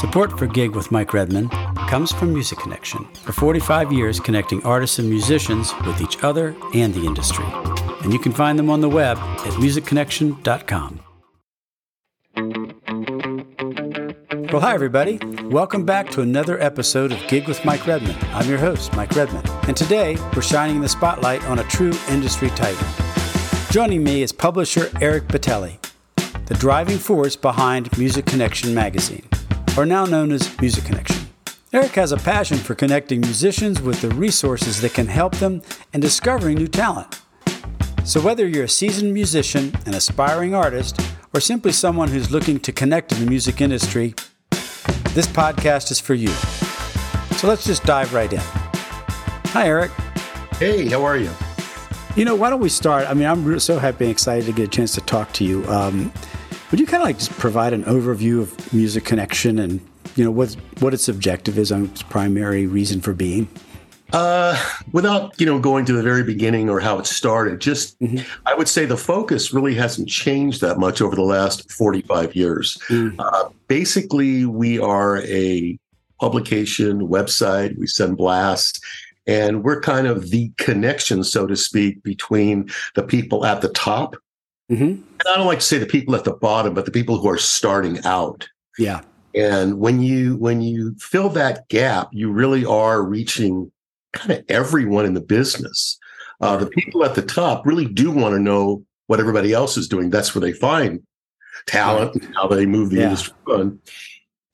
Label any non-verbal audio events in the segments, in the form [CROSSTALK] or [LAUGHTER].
Support for Gig with Mike Redman comes from Music Connection. For 45 years, connecting artists and musicians with each other and the industry. And you can find them on the web at musicconnection.com. Well, hi, everybody. Welcome back to another episode of Gig with Mike Redman. I'm your host, Mike Redman. And today, we're shining the spotlight on a true industry titan. Joining me is publisher Eric Bettelli, the driving force behind Music Connection magazine or now known as Music Connection. Eric has a passion for connecting musicians with the resources that can help them and discovering new talent. So, whether you're a seasoned musician, an aspiring artist, or simply someone who's looking to connect in the music industry, this podcast is for you. So, let's just dive right in. Hi, Eric. Hey, how are you? You know, why don't we start? I mean, I'm so happy and excited to get a chance to talk to you. Um, would you kind of like just provide an overview of Music Connection and you know what what its objective is and its primary reason for being? Uh, without you know going to the very beginning or how it started, just mm-hmm. I would say the focus really hasn't changed that much over the last forty five years. Mm-hmm. Uh, basically, we are a publication website. We send blasts. And we're kind of the connection, so to speak, between the people at the top Mm-hmm. And I don't like to say the people at the bottom, but the people who are starting out. Yeah. And when you when you fill that gap, you really are reaching kind of everyone in the business. Uh, the people at the top really do want to know what everybody else is doing. That's where they find talent, right. how they move the yeah. industry on.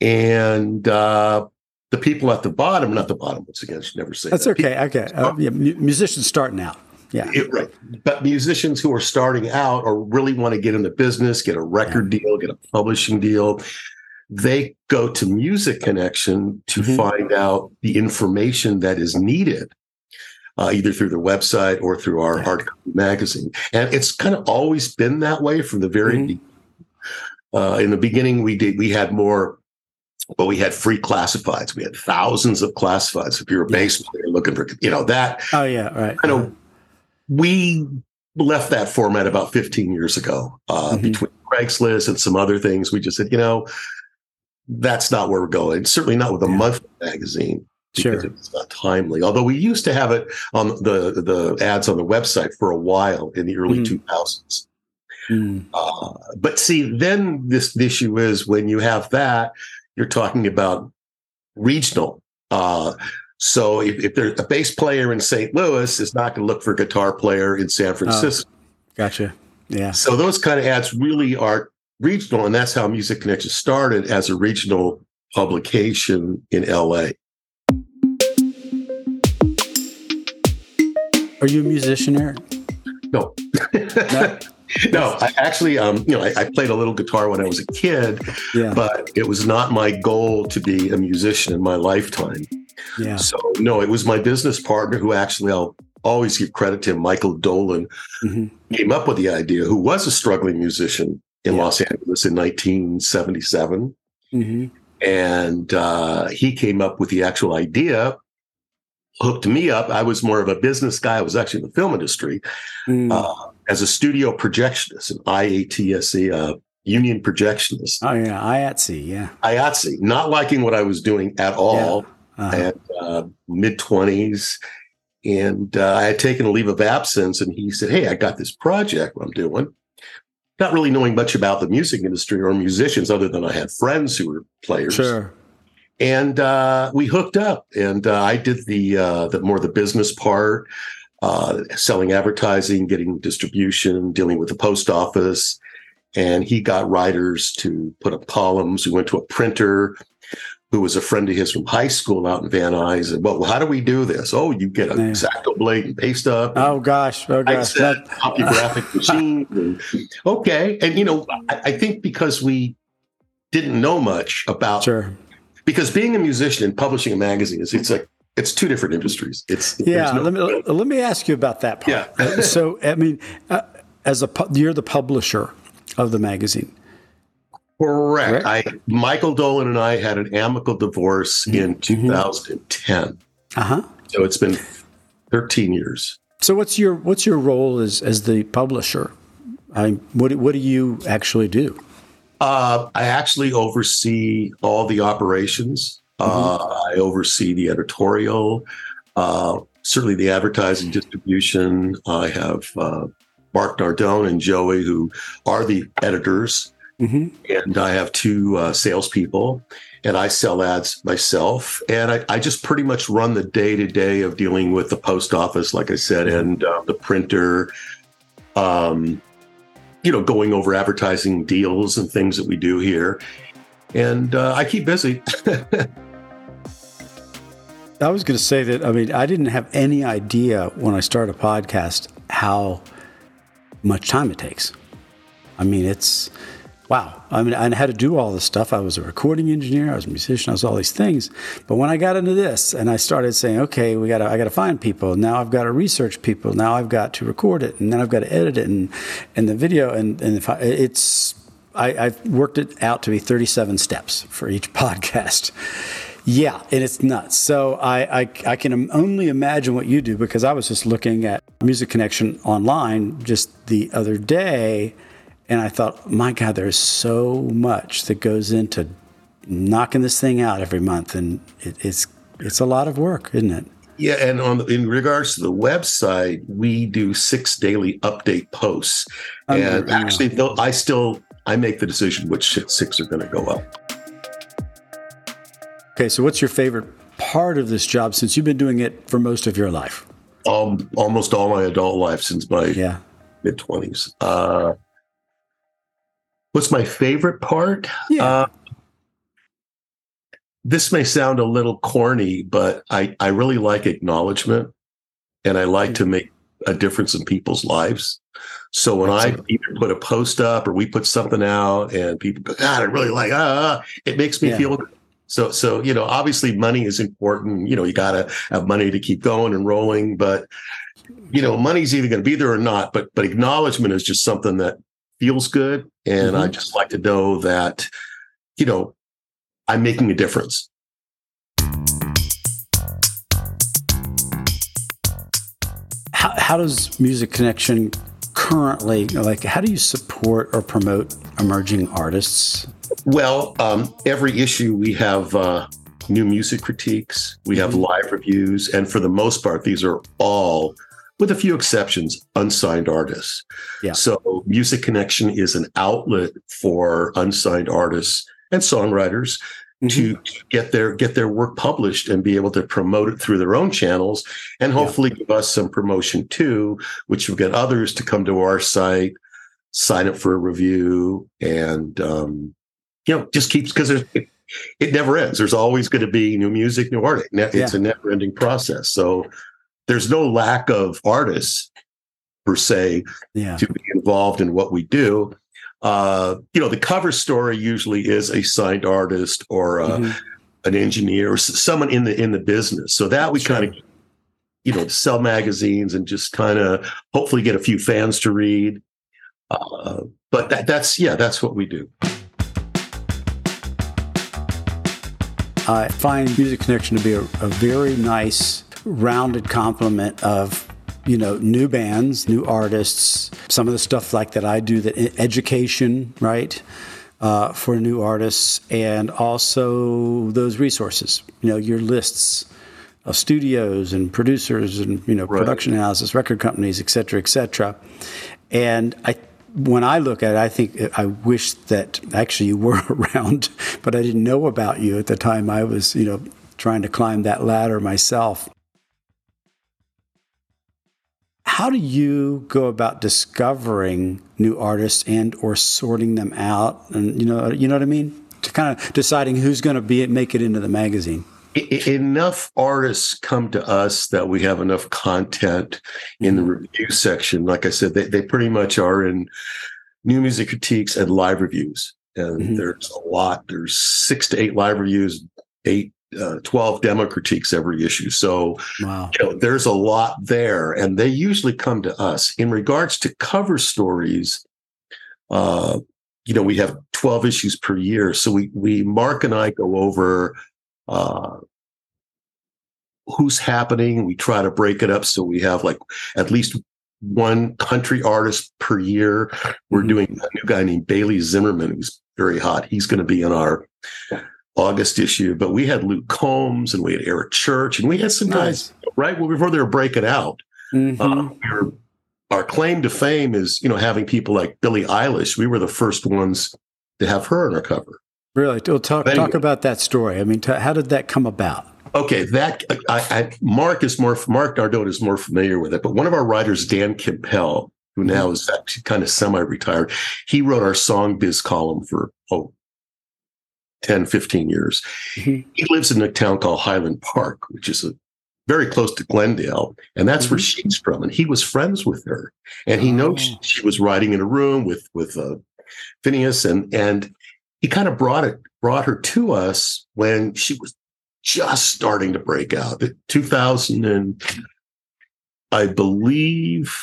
And uh, the people at the bottom, not the bottom, once again, I should never say that's that. okay. okay. Uh, yeah, musicians starting out. Yeah. It, right. But musicians who are starting out or really want to get in the business, get a record yeah. deal, get a publishing deal, they go to Music Connection to mm-hmm. find out the information that is needed. Uh, either through the website or through our hard magazine, and it's kind of always been that way from the very. Mm-hmm. Uh, in the beginning, we did we had more but we had free classifieds. We had thousands of classifieds. If you're a bass player looking for, you know, that. Oh yeah, right. Kind of we left that format about 15 years ago uh, mm-hmm. between Craigslist and some other things. We just said, you know, that's not where we're going. Certainly not with a yeah. monthly magazine because sure. it's not timely. Although we used to have it on the the ads on the website for a while in the early mm. 2000s. Mm. Uh, but see, then this the issue is when you have that, you're talking about regional. Uh, so if, if there's a bass player in St. Louis is not going to look for a guitar player in San oh, Francisco. Oh, gotcha. Yeah. So those kind of ads really are regional, and that's how Music Connection started as a regional publication in LA. Are you a musician, Eric? No. no? [LAUGHS] no, I actually, um, you know, I, I, played a little guitar when I was a kid, yeah. but it was not my goal to be a musician in my lifetime. Yeah. So no, it was my business partner who actually I'll always give credit to him, Michael Dolan, mm-hmm. came up with the idea, who was a struggling musician in yeah. Los Angeles in 1977. Mm-hmm. And uh, he came up with the actual idea, hooked me up. I was more of a business guy. I was actually in the film industry. Mm. Uh, as a studio projectionist, an IATSE, uh, union projectionist. Oh yeah, IATSE, yeah. IATSE, not liking what I was doing at all, yeah. Uh-huh. at uh, mid twenties, and uh, I had taken a leave of absence, and he said, "Hey, I got this project I'm doing." Not really knowing much about the music industry or musicians, other than I had friends who were players. Sure. And uh, we hooked up, and uh, I did the uh, the more the business part uh, selling advertising, getting distribution, dealing with the post office. And he got writers to put up columns. We went to a printer who was a friend of his from high school out in Van Nuys. And well, how do we do this? Oh, you get an X-Acto blade and paste up. Oh gosh, oh gosh, that typographic [LAUGHS] machine. And, okay, and you know, I, I, think because we didn't know much about sure. Because being a musician and publishing a magazine is it's like it's two different industries. It's yeah. No, let me let me ask you about that part. Yeah. so I mean, uh, as a you're the publisher of the magazine. Correct. I Michael Dolan and I had an amicable divorce mm-hmm. in 2010. Uh huh. So it's been 13 years. So what's your what's your role as as the publisher? I what what do you actually do? Uh, I actually oversee all the operations. Mm-hmm. Uh, I oversee the editorial, uh, certainly the advertising distribution. I have uh, Mark Nardone and Joey, who are the editors. Mm-hmm. And I have two uh, salespeople, and I sell ads myself. And I, I just pretty much run the day to day of dealing with the post office, like I said, mm-hmm. and uh, the printer. Um, you know, going over advertising deals and things that we do here. And uh, I keep busy. [LAUGHS] I was going to say that, I mean, I didn't have any idea when I started a podcast how much time it takes. I mean, it's wow. I mean, I had to do all this stuff. I was a recording engineer, I was a musician, I was all these things. But when I got into this and I started saying, okay, we got I got to find people. Now I've got to research people. Now I've got to record it, and then I've got to edit it, and and the video, and and I, it's, I, I've worked it out to be 37 steps for each [LAUGHS] podcast. Yeah, and it's nuts. So I, I, I can only imagine what you do because I was just looking at Music Connection online just the other day, and I thought, my God, there's so much that goes into knocking this thing out every month, and it, it's it's a lot of work, isn't it? Yeah, and on in regards to the website, we do six daily update posts, and actually, though I still I make the decision which six are going to go up. Okay, so what's your favorite part of this job since you've been doing it for most of your life? Um, almost all my adult life since my yeah. mid twenties. Uh, what's my favorite part? Yeah. Uh, this may sound a little corny, but I, I really like acknowledgement and I like to make a difference in people's lives. So when I either put a post up or we put something out and people go, God, I really like, ah, it makes me yeah. feel good. So, so you know, obviously, money is important. You know, you got to have money to keep going and rolling. But you know, money's either going to be there or not. But but acknowledgement is just something that feels good, and mm-hmm. I just like to know that you know I'm making a difference. How, how does Music Connection currently like? How do you support or promote emerging artists? Well, um, every issue we have uh, new music critiques, we have mm-hmm. live reviews, and for the most part, these are all, with a few exceptions, unsigned artists. Yeah. So, Music Connection is an outlet for unsigned artists and songwriters mm-hmm. to get their get their work published and be able to promote it through their own channels, and hopefully yeah. give us some promotion too, which will get others to come to our site, sign up for a review, and um, you know, just keeps because it, it never ends. There's always going to be new music, new art. It's yeah. a never ending process. So there's no lack of artists per se yeah. to be involved in what we do. Uh, you know, the cover story usually is a signed artist or uh, mm-hmm. an engineer or someone in the in the business. So that we kind of you know sell magazines and just kind of hopefully get a few fans to read. Uh, but that, that's yeah, that's what we do. I find Music Connection to be a, a very nice, rounded complement of you know, new bands, new artists, some of the stuff like that I do, that education, right, uh, for new artists, and also those resources, you know, your lists of studios and producers and, you know, right. production houses, record companies, et cetera, et cetera. And I when I look at it, I think I wish that actually you [LAUGHS] were around, but I didn't know about you at the time I was, you know, trying to climb that ladder myself. How do you go about discovering new artists and or sorting them out? And you know, you know what I mean? To kind of deciding who's going to be it, make it into the magazine enough artists come to us that we have enough content in the mm-hmm. review section. Like I said, they, they pretty much are in new music critiques and live reviews. And mm-hmm. there's a lot. There's six to eight live reviews, eight, uh, 12 demo critiques every issue. So wow. you know, there's a lot there. And they usually come to us. In regards to cover stories, uh, you know, we have 12 issues per year. So we we Mark and I go over uh, who's happening. We try to break it up so we have like at least one country artist per year. We're mm-hmm. doing a new guy named Bailey Zimmerman, who's very hot. He's going to be in our August issue. But we had Luke Combs and we had Eric Church and we had some nice. guys right well, before they were breaking out. Mm-hmm. Uh, we were, our claim to fame is, you know, having people like Billie Eilish. We were the first ones to have her on our cover. Really? Well, talk anyway, talk about that story. I mean, t- how did that come about? Okay, that I, I, Mark is more Mark Nardone is more familiar with it, but one of our writers, Dan Kimpel, who now mm-hmm. is actually kind of semi-retired, he wrote our song biz column for oh 10, 15 years. Mm-hmm. He lives in a town called Highland Park, which is a very close to Glendale, and that's mm-hmm. where she's from. And he was friends with her, and he oh. knows she was riding in a room with with uh, Finneas, and and he kind of brought it brought her to us when she was just starting to break out. 2000 and I believe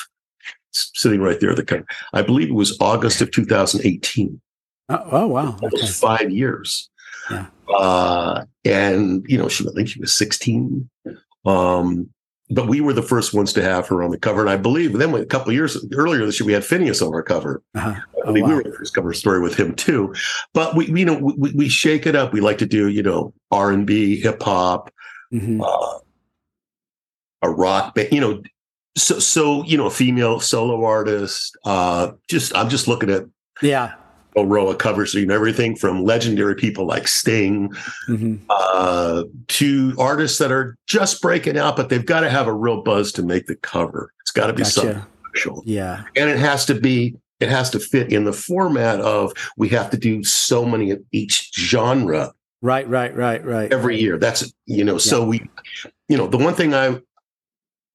sitting right there, the I believe it was August of 2018. Oh, oh wow! Okay. Five years. Yeah. Uh, and you know, she I think she was 16. Um, but we were the first ones to have her on the cover. And I believe then a couple years earlier this year, we had Finneas on our cover. Uh-huh. Oh, I mean, wow. we were the first cover story with him too. But we, you know, we, we shake it up. We like to do, you know, R and B, hip hop, mm-hmm. uh, a rock band, you know, so, so, you know, a female solo artist, uh, just, I'm just looking at, yeah, a row of covers, you know, everything from legendary people like Sting mm-hmm. uh, to artists that are just breaking out, but they've got to have a real buzz to make the cover. It's got to be gotcha. something special. Yeah. And it has to be, it has to fit in the format of we have to do so many of each genre. Right, right, right, right. Every year. That's, you know, yeah. so we, you know, the one thing I,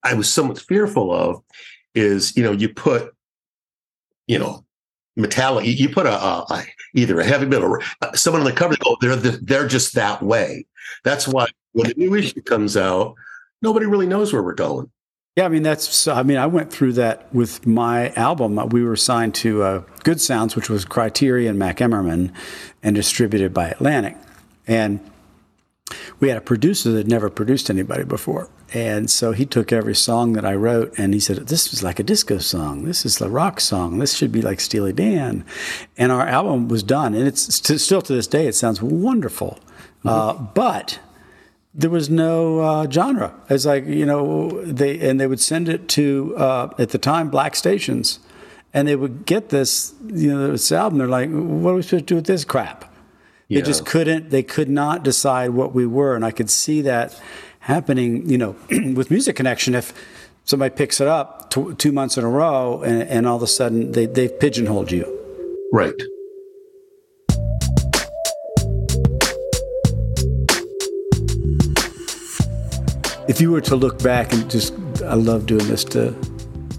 I was somewhat fearful of is, you know, you put, you know, metallic. You put a, a, either a heavy metal uh, someone on the cover. Oh, they're the, they're just that way. That's why when a new issue comes out, nobody really knows where we're going. Yeah, I mean that's. I mean, I went through that with my album. We were signed to uh, Good Sounds, which was Criterion Mack Emerman, and distributed by Atlantic. And we had a producer that had never produced anybody before. And so he took every song that I wrote and he said, This is like a disco song. This is a rock song. This should be like Steely Dan. And our album was done. And it's still to this day, it sounds wonderful. Mm-hmm. Uh, but there was no uh, genre. It's like, you know, they, and they would send it to, uh, at the time, black stations. And they would get this, you know, this album. They're like, what are we supposed to do with this crap? Yeah. They just couldn't, they could not decide what we were. And I could see that happening, you know, [CLEARS THROAT] with Music Connection. If somebody picks it up t- two months in a row and, and all of a sudden they, they've pigeonholed you. Right. If you were to look back and just, I love doing this to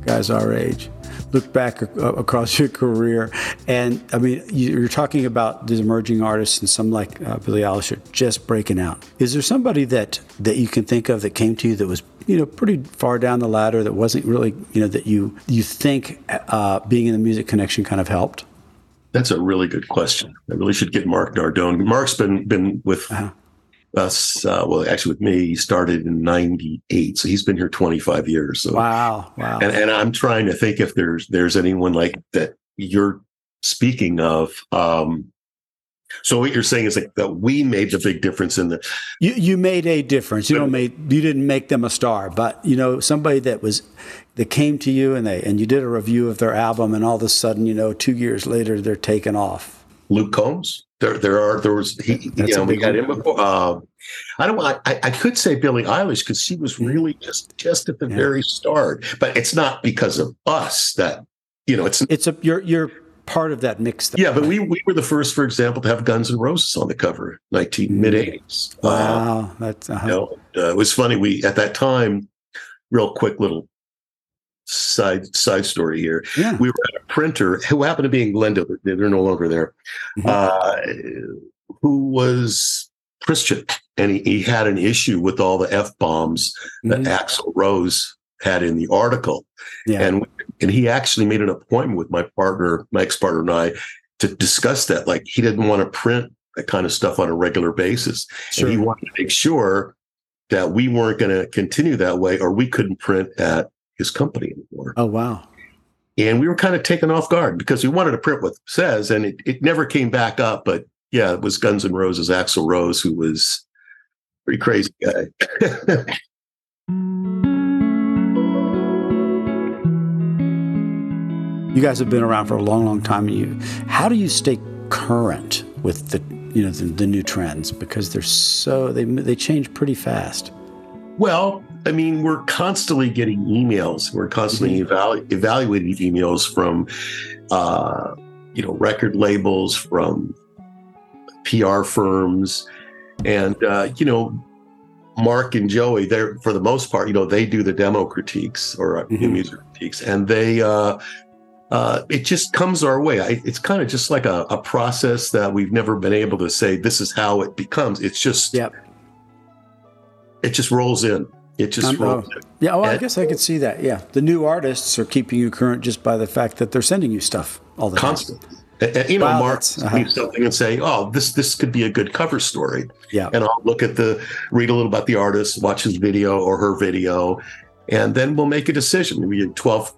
guys our age look back across [LAUGHS] your career, and I mean, you're talking about these emerging artists and some like uh, Billie Eilish are just breaking out. Is there somebody that that you can think of that came to you that was you know pretty far down the ladder that wasn't really you know that you you think uh, being in the music connection kind of helped? That's a really good question. I really should get Mark Nardone. Mark's been been with uh-huh us uh, well actually with me he started in 98 so he's been here 25 years so. Wow wow. And, and i'm trying to think if there's there's anyone like that you're speaking of um so what you're saying is like that we made the big difference in the you you made a difference. You don't made you didn't make them a star but you know somebody that was that came to you and they and you did a review of their album and all of a sudden you know two years later they're taken off luke combs there, there are there was he, you know we got him before. Uh, I don't. I, I could say Billie Eilish because she was really just just at the yeah. very start, but it's not because of us that you know. It's it's a you're you're part of that mix. yeah, but we we were the first, for example, to have Guns N' Roses on the cover, nineteen mm. mid eighties. Wow, uh, that's uh-huh. you know, uh, it was funny. We at that time, real quick little side side story here. Yeah. We were at a printer who happened to be in Glendale. They're no longer there. Mm-hmm. Uh, who was Christian, and he, he, had an issue with all the f bombs mm-hmm. that Axl Rose had in the article. Yeah. And and he actually made an appointment with my partner, my ex partner, and I to discuss that. Like he didn't want to print that kind of stuff on a regular basis, sure. and he wanted to make sure that we weren't going to continue that way, or we couldn't print at his company anymore. Oh wow! And we were kind of taken off guard because we wanted to print what says, and it, it never came back up. But yeah, it was Guns N' Roses, Axl Rose, who was a pretty crazy guy. [LAUGHS] you guys have been around for a long, long time. You, how do you stay current with the you know the, the new trends because they're so they they change pretty fast. Well, I mean, we're constantly getting emails. We're constantly mm-hmm. evalu- evaluating emails from, uh, you know, record labels, from PR firms, and uh, you know, Mark and Joey. They're for the most part, you know, they do the demo critiques or uh, mm-hmm. music critiques, and they uh, uh, it just comes our way. I, it's kind of just like a, a, process that we've never been able to say this is how it becomes. It's just, yep. it just rolls in. It just rolls oh. Yeah, well, I guess I could see that. Yeah, the new artists are keeping you current just by the fact that they're sending you stuff all the constant. time. And, you know, wow, Mark uh-huh. something and say, "Oh, this this could be a good cover story." Yeah, and I'll look at the read a little about the artist, watch his video or her video, and then we'll make a decision. We get 12,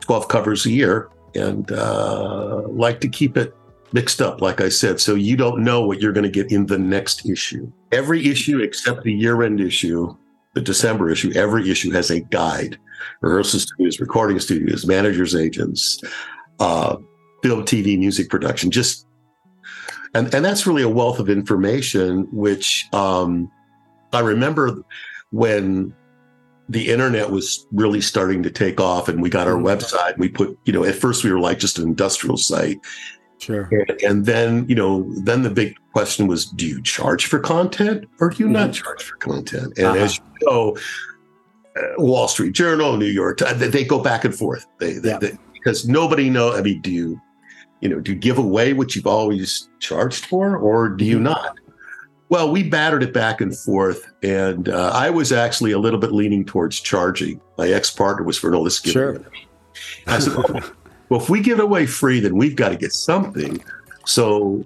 12 covers a year, and uh, like to keep it mixed up, like I said, so you don't know what you're going to get in the next issue. Every issue except the year end issue, the December issue, every issue has a guide. Rehearsal studios, recording studios, managers, agents, uh, film, TV, music production, just and and that's really a wealth of information. Which um, I remember when the internet was really starting to take off and we got our mm-hmm. website we put you know at first we were like just an industrial site sure and, and then you know then the big question was do you charge for content or do you mm-hmm. not charge for content and uh-huh. as you know uh, wall street journal new york they, they go back and forth they, they, yeah. they, because nobody know i mean do you you know do you give away what you've always charged for or do you mm-hmm. not well, we battered it back and forth, and uh, I was actually a little bit leaning towards charging. My ex partner was for no, this sure. I said, well, well, if we give it away free, then we've got to get something. So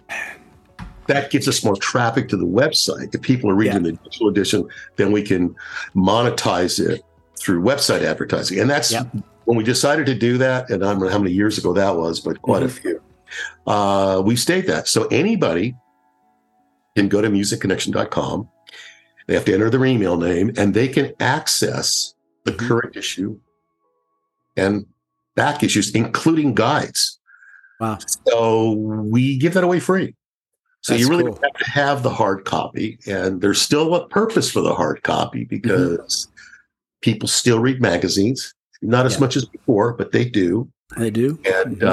that gets us more traffic to the website. If people are reading yeah. the digital edition, then we can monetize it through website advertising. And that's yep. when we decided to do that. And I don't know how many years ago that was, but quite mm-hmm. a few. Uh, we state that. So anybody can go to musicconnection.com. They have to enter their email name and they can access the mm-hmm. current issue and back issues, including guides. Wow. So we give that away free. So That's you really cool. have to have the hard copy. And there's still a purpose for the hard copy because mm-hmm. people still read magazines, not as yeah. much as before, but they do. They do. And mm-hmm.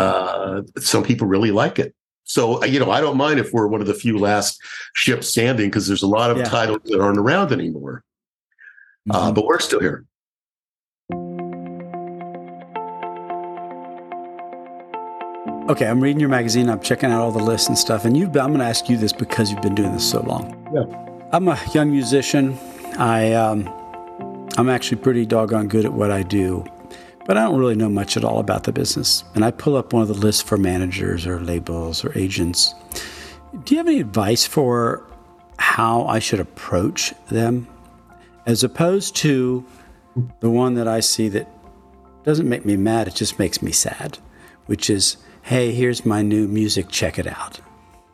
uh, some people really like it. So, uh, you know, I don't mind if we're one of the few last ships standing because there's a lot of yeah. titles that aren't around anymore. Uh, mm-hmm. Uh, but we're still here. Okay, I'm reading your magazine. I'm checking out all the lists and stuff. And you've been, I'm going to ask you this because you've been doing this so long. Yeah. I'm a young musician. I um, I'm actually pretty doggone good at what I do but I don't really know much at all about the business. And I pull up one of the lists for managers or labels or agents. Do you have any advice for how I should approach them as opposed to the one that I see that doesn't make me mad, it just makes me sad, which is, hey, here's my new music, check it out.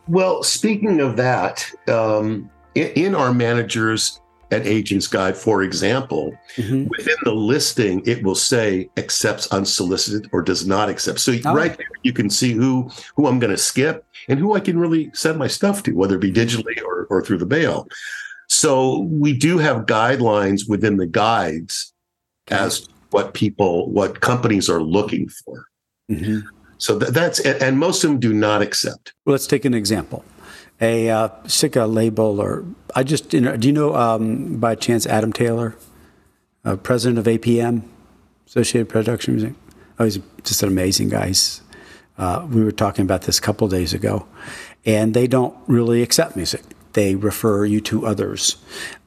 Well, speaking of that, um, in our managers an agent's guide, for example, mm-hmm. within the listing, it will say accepts unsolicited or does not accept. So oh. right there, you can see who who I'm going to skip and who I can really send my stuff to, whether it be digitally or, or through the mail. So we do have guidelines within the guides okay. as what people, what companies are looking for. Mm-hmm. So th- that's and most of them do not accept. Well, let's take an example a uh, a label or I just you know, do you know um, by chance Adam Taylor, uh, president of APM, Associated Production Music? Oh, he's just an amazing guy. Uh, we were talking about this a couple days ago, and they don't really accept music. They refer you to others.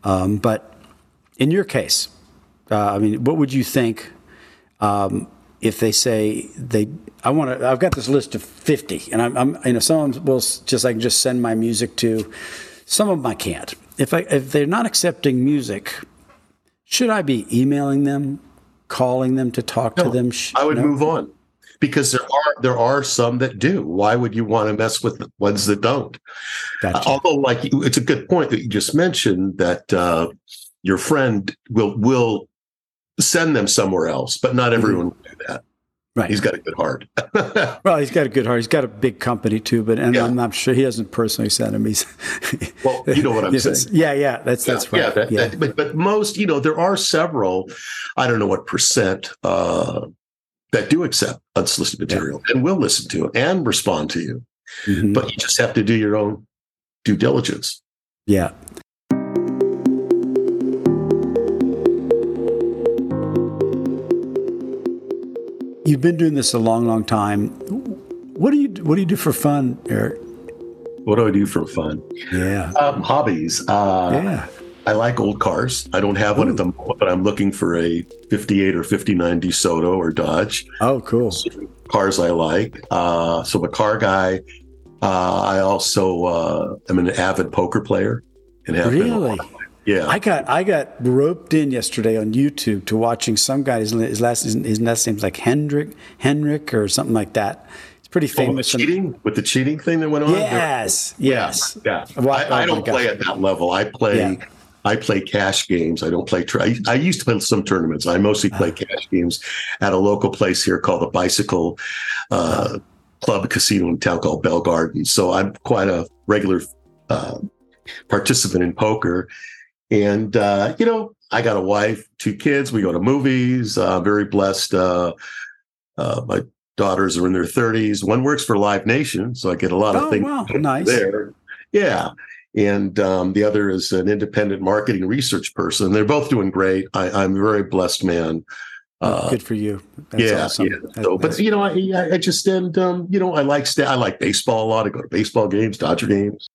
Um, but in your case, uh, I mean, what would you think um, if they say they I want to. I've got this list of fifty, and I'm, I'm you know some will just I can just send my music to. Some of them I can't. If I if they're not accepting music, should I be emailing them, calling them to talk no, to them? I would no? move on because there are there are some that do. Why would you want to mess with the ones that don't? Gotcha. Uh, although, like it's a good point that you just mentioned that uh, your friend will will send them somewhere else, but not mm-hmm. everyone mm-hmm. will do that. Right. He's got a good heart. [LAUGHS] well, he's got a good heart. He's got a big company too, but and yeah. I'm not sure he hasn't personally sent him. He's [LAUGHS] well, you know what I'm [LAUGHS] saying. Yeah, yeah, that's yeah, that's right. Yeah, that, yeah. That, but but most, you know, there are several. I don't know what percent uh, that do accept unsolicited material and will listen to it and respond to you. Mm-hmm. But you just have to do your own due diligence. Yeah. You've been doing this a long, long time. What do you What do you do for fun, Eric? What do I do for fun? Yeah, um, hobbies. Uh, yeah, I like old cars. I don't have Ooh. one at the moment, but I'm looking for a 58 or 59 DeSoto or Dodge. Oh, cool. Cars I like. Uh, so I'm a car guy. Uh, I also uh, am an avid poker player. And have really? Yeah, I got I got roped in yesterday on YouTube to watching some guy. His, his last his, his last name's like Hendrick Henrik or something like that. It's pretty famous. Oh, cheating with the cheating thing that went on. Yes, yes. Yeah, yeah. Well, I, oh I, don't play at that level. I play. Yeah. I play cash games. I don't play. Tra- I, used to play some tournaments. I mostly play uh, cash games at a local place here called the Bicycle uh, Club Casino in a town called Bell Garden. So I'm quite a regular uh, participant in poker. And, uh, you know, I got a wife, two kids. We go to movies. Uh, very blessed. Uh, uh, my daughters are in their 30s. One works for Live Nation, so I get a lot of oh, things wow. nice. there. Yeah. And um, the other is an independent marketing research person. They're both doing great. I, am a very blessed man. Oh, uh, Good for you. That's yeah, awesome. yeah. So, but you know, I, I just and um, you know, I like st- I like baseball a lot. I go to baseball games, Dodger games.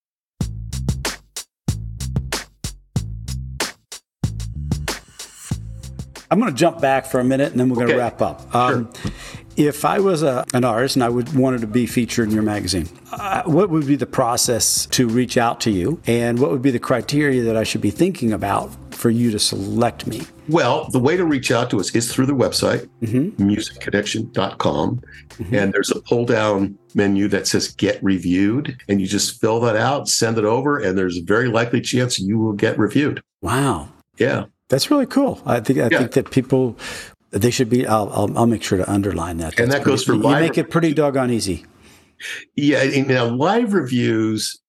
I'm going to jump back for a minute and then we're going to wrap up. Um, sure. If I was a, an artist and I would wanted to be featured in your magazine, uh, what would be the process to reach out to you, and what would be the criteria that I should be thinking about for you to select me? Well, the way to reach out to us is through the website, mm-hmm. musicconnection.com. Mm-hmm. And there's a pull down menu that says get reviewed. And you just fill that out, send it over, and there's a very likely chance you will get reviewed. Wow. Yeah. That's really cool. I think I yeah. think that people they should be. I'll, I'll, I'll make sure to underline that. That's and that pretty, goes for you live. You make it pretty doggone easy. Yeah, now live reviews.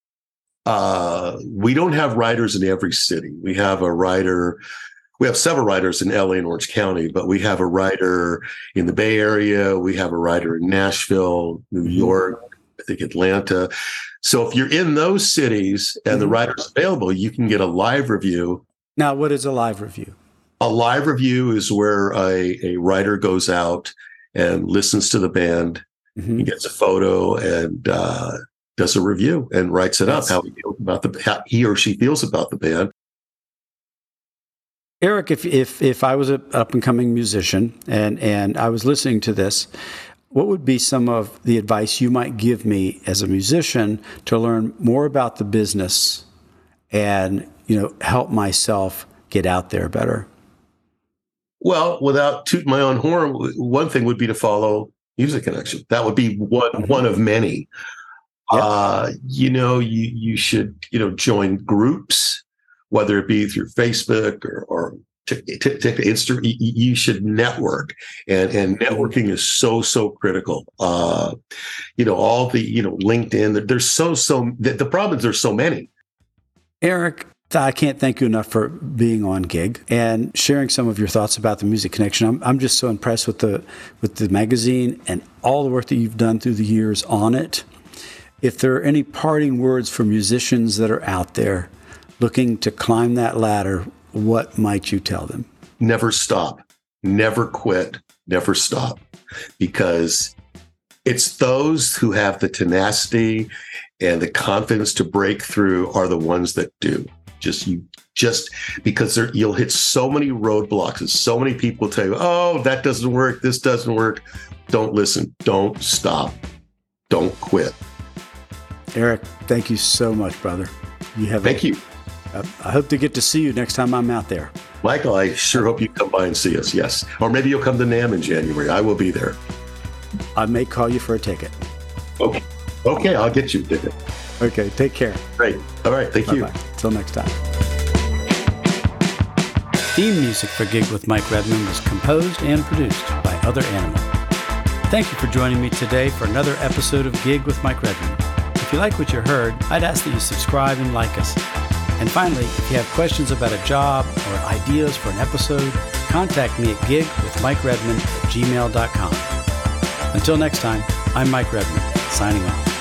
Uh, we don't have writers in every city. We have a writer. We have several writers in LA and Orange County, but we have a writer in the Bay Area. We have a writer in Nashville, New mm-hmm. York, I think Atlanta. So if you're in those cities and mm-hmm. the writer's available, you can get a live review now, what is a live review? A live review is where a, a writer goes out and listens to the band, mm-hmm. he gets a photo and uh, does a review and writes it yes. up how he feels about the how he or she feels about the band. Eric, if if if I was an up and coming musician and and I was listening to this, what would be some of the advice you might give me as a musician to learn more about the business and you know, help myself get out there better? Well, without tooting my own horn, one thing would be to follow Music Connection. That would be one mm-hmm. one of many. Yep. Uh, you know, you you should you know join groups, whether it be through Facebook or, or Insta. You should network, and and networking is so so critical. Uh, you know, all the you know LinkedIn. There's so so the, the problem is there's so many. Eric, I can't thank you enough for being on gig and sharing some of your thoughts about the Music Connection. I'm, I'm just so impressed with the with the magazine and all the work that you've done through the years on it. If there are any parting words for musicians that are out there looking to climb that ladder, what might you tell them? Never stop. Never quit. Never stop. Because it's those who have the tenacity and the confidence to break through are the ones that do just you just because there, you'll hit so many roadblocks and so many people tell you, oh, that doesn't work, this doesn't work. Don't listen. Don't stop. Don't quit. Eric, thank you so much, brother. You have. Thank a, you. I hope to get to see you next time I'm out there. Michael, I sure hope you come by and see us. Yes. Or maybe you'll come to NAMM in January. I will be there. I may call you for a ticket. Okay. Okay, I'll get you a ticket. Okay, take care. Great. All right, thank Bye-bye. you. Until next time. Theme music for Gig with Mike Redman was composed and produced by Other Animal. Thank you for joining me today for another episode of Gig with Mike Redman. If you like what you heard, I'd ask that you subscribe and like us. And finally, if you have questions about a job or ideas for an episode, contact me at gigwithmikeredman at gmail.com. Until next time, I'm Mike Redman, signing off.